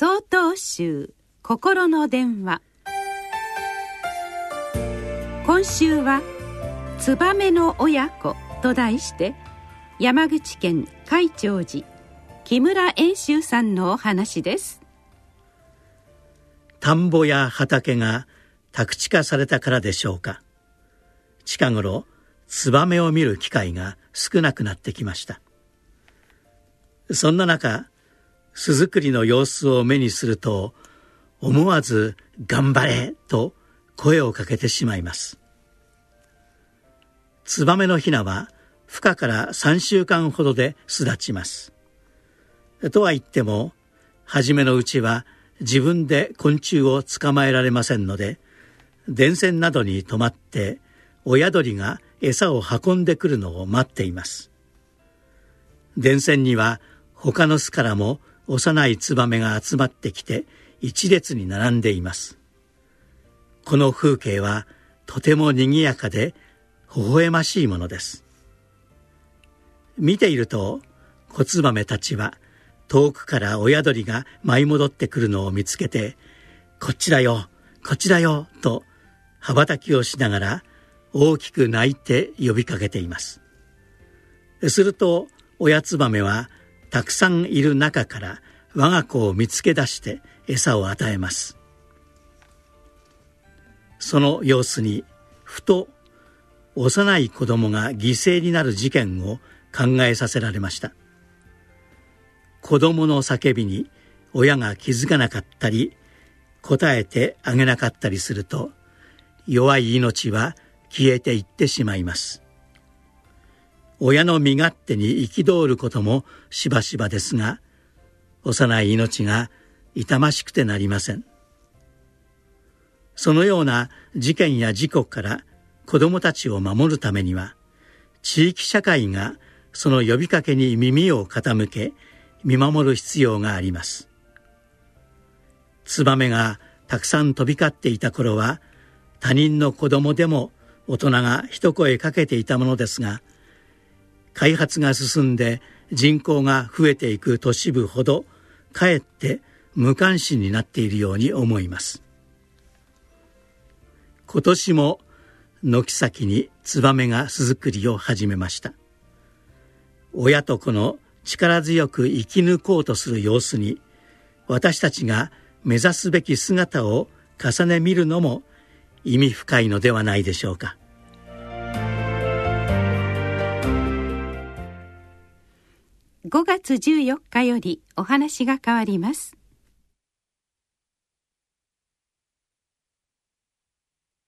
総統集心の電話。今週は「ツバメの親子」と題して山口県海長寺木村遠州さんのお話です。田んぼや畑が宅地化されたからでしょうか。近頃ツバメを見る機会が少なくなってきました。そんな中巣作りの様子を目にすると思わず「頑張れ!」と声をかけてしまいますツバメのヒナは孵化から3週間ほどで巣立ちますとは言っても初めのうちは自分で昆虫を捕まえられませんので電線などに止まって親鳥が餌を運んでくるのを待っています電線には他の巣からも幼いツバメが集まってきて一列に並んでいます。この風景はとても賑やかで微笑ましいものです。見ているとコツバメたちは遠くから親鳥が舞い戻ってくるのを見つけて「こっちだよこっちだよ」と羽ばたきをしながら大きく鳴いて呼びかけています。すると親ツバメはたくさんいる中から我が子を見つけ出して餌を与えます。その様子にふと幼い子供が犠牲になる事件を考えさせられました。子供の叫びに親が気づかなかったり答えてあげなかったりすると弱い命は消えていってしまいます。親の身勝手に憤ることもしばしばですが幼い命が痛ましくてなりません。そのような事件や事故から子どもたちを守るためには地域社会がその呼びかけに耳を傾け見守る必要があります。ツバメがたくさん飛び交っていた頃は他人の子供でも大人が一声かけていたものですが開発が進んで人口が増えていく都市部ほどかえって無関心になっているように思います。今年も軒先にツバメが巣作りを始めました。親と子の力強く生き抜こうとする様子に私たちが目指すべき姿を重ね見るのも意味深いのではないでしょうか。5月14日よりお話が変わります。